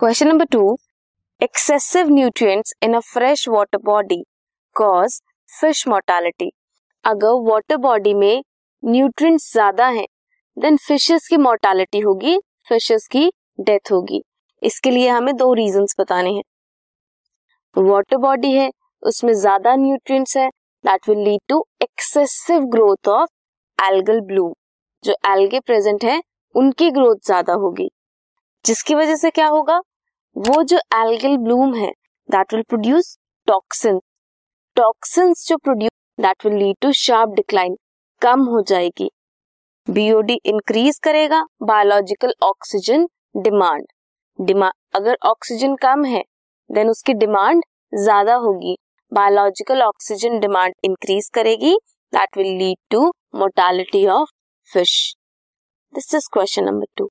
Question number two excessive nutrients in a fresh water body cause fish mortality अगर water body में nutrients ज़्यादा हैं then fishes की mortality होगी fishes की डेथ होगी। इसके लिए हमें दो रीजंस बताने हैं। वाटर बॉडी है, उसमें ज़्यादा न्यूट्रिएंट्स है that will lead to excessive growth of algal bloom जो एल्गे प्रेजेंट है, उनकी ग्रोथ ज़्यादा होगी। जिसकी वजह से क्या होगा? वो जो एल्गल ब्लूम है that will produce toxin toxins जो produce that will lead to sharp decline कम हो जाएगी। बीओडी इंक्रीज करेगा बायोलॉजिकल ऑक्सीजन डिमांड डिमांड अगर ऑक्सीजन कम है देन उसकी डिमांड ज़्यादा होगी। बायोलॉजिकल ऑक्सीजन डिमांड इंक्रीज करेगी that will lead to mortality of fish this is question number two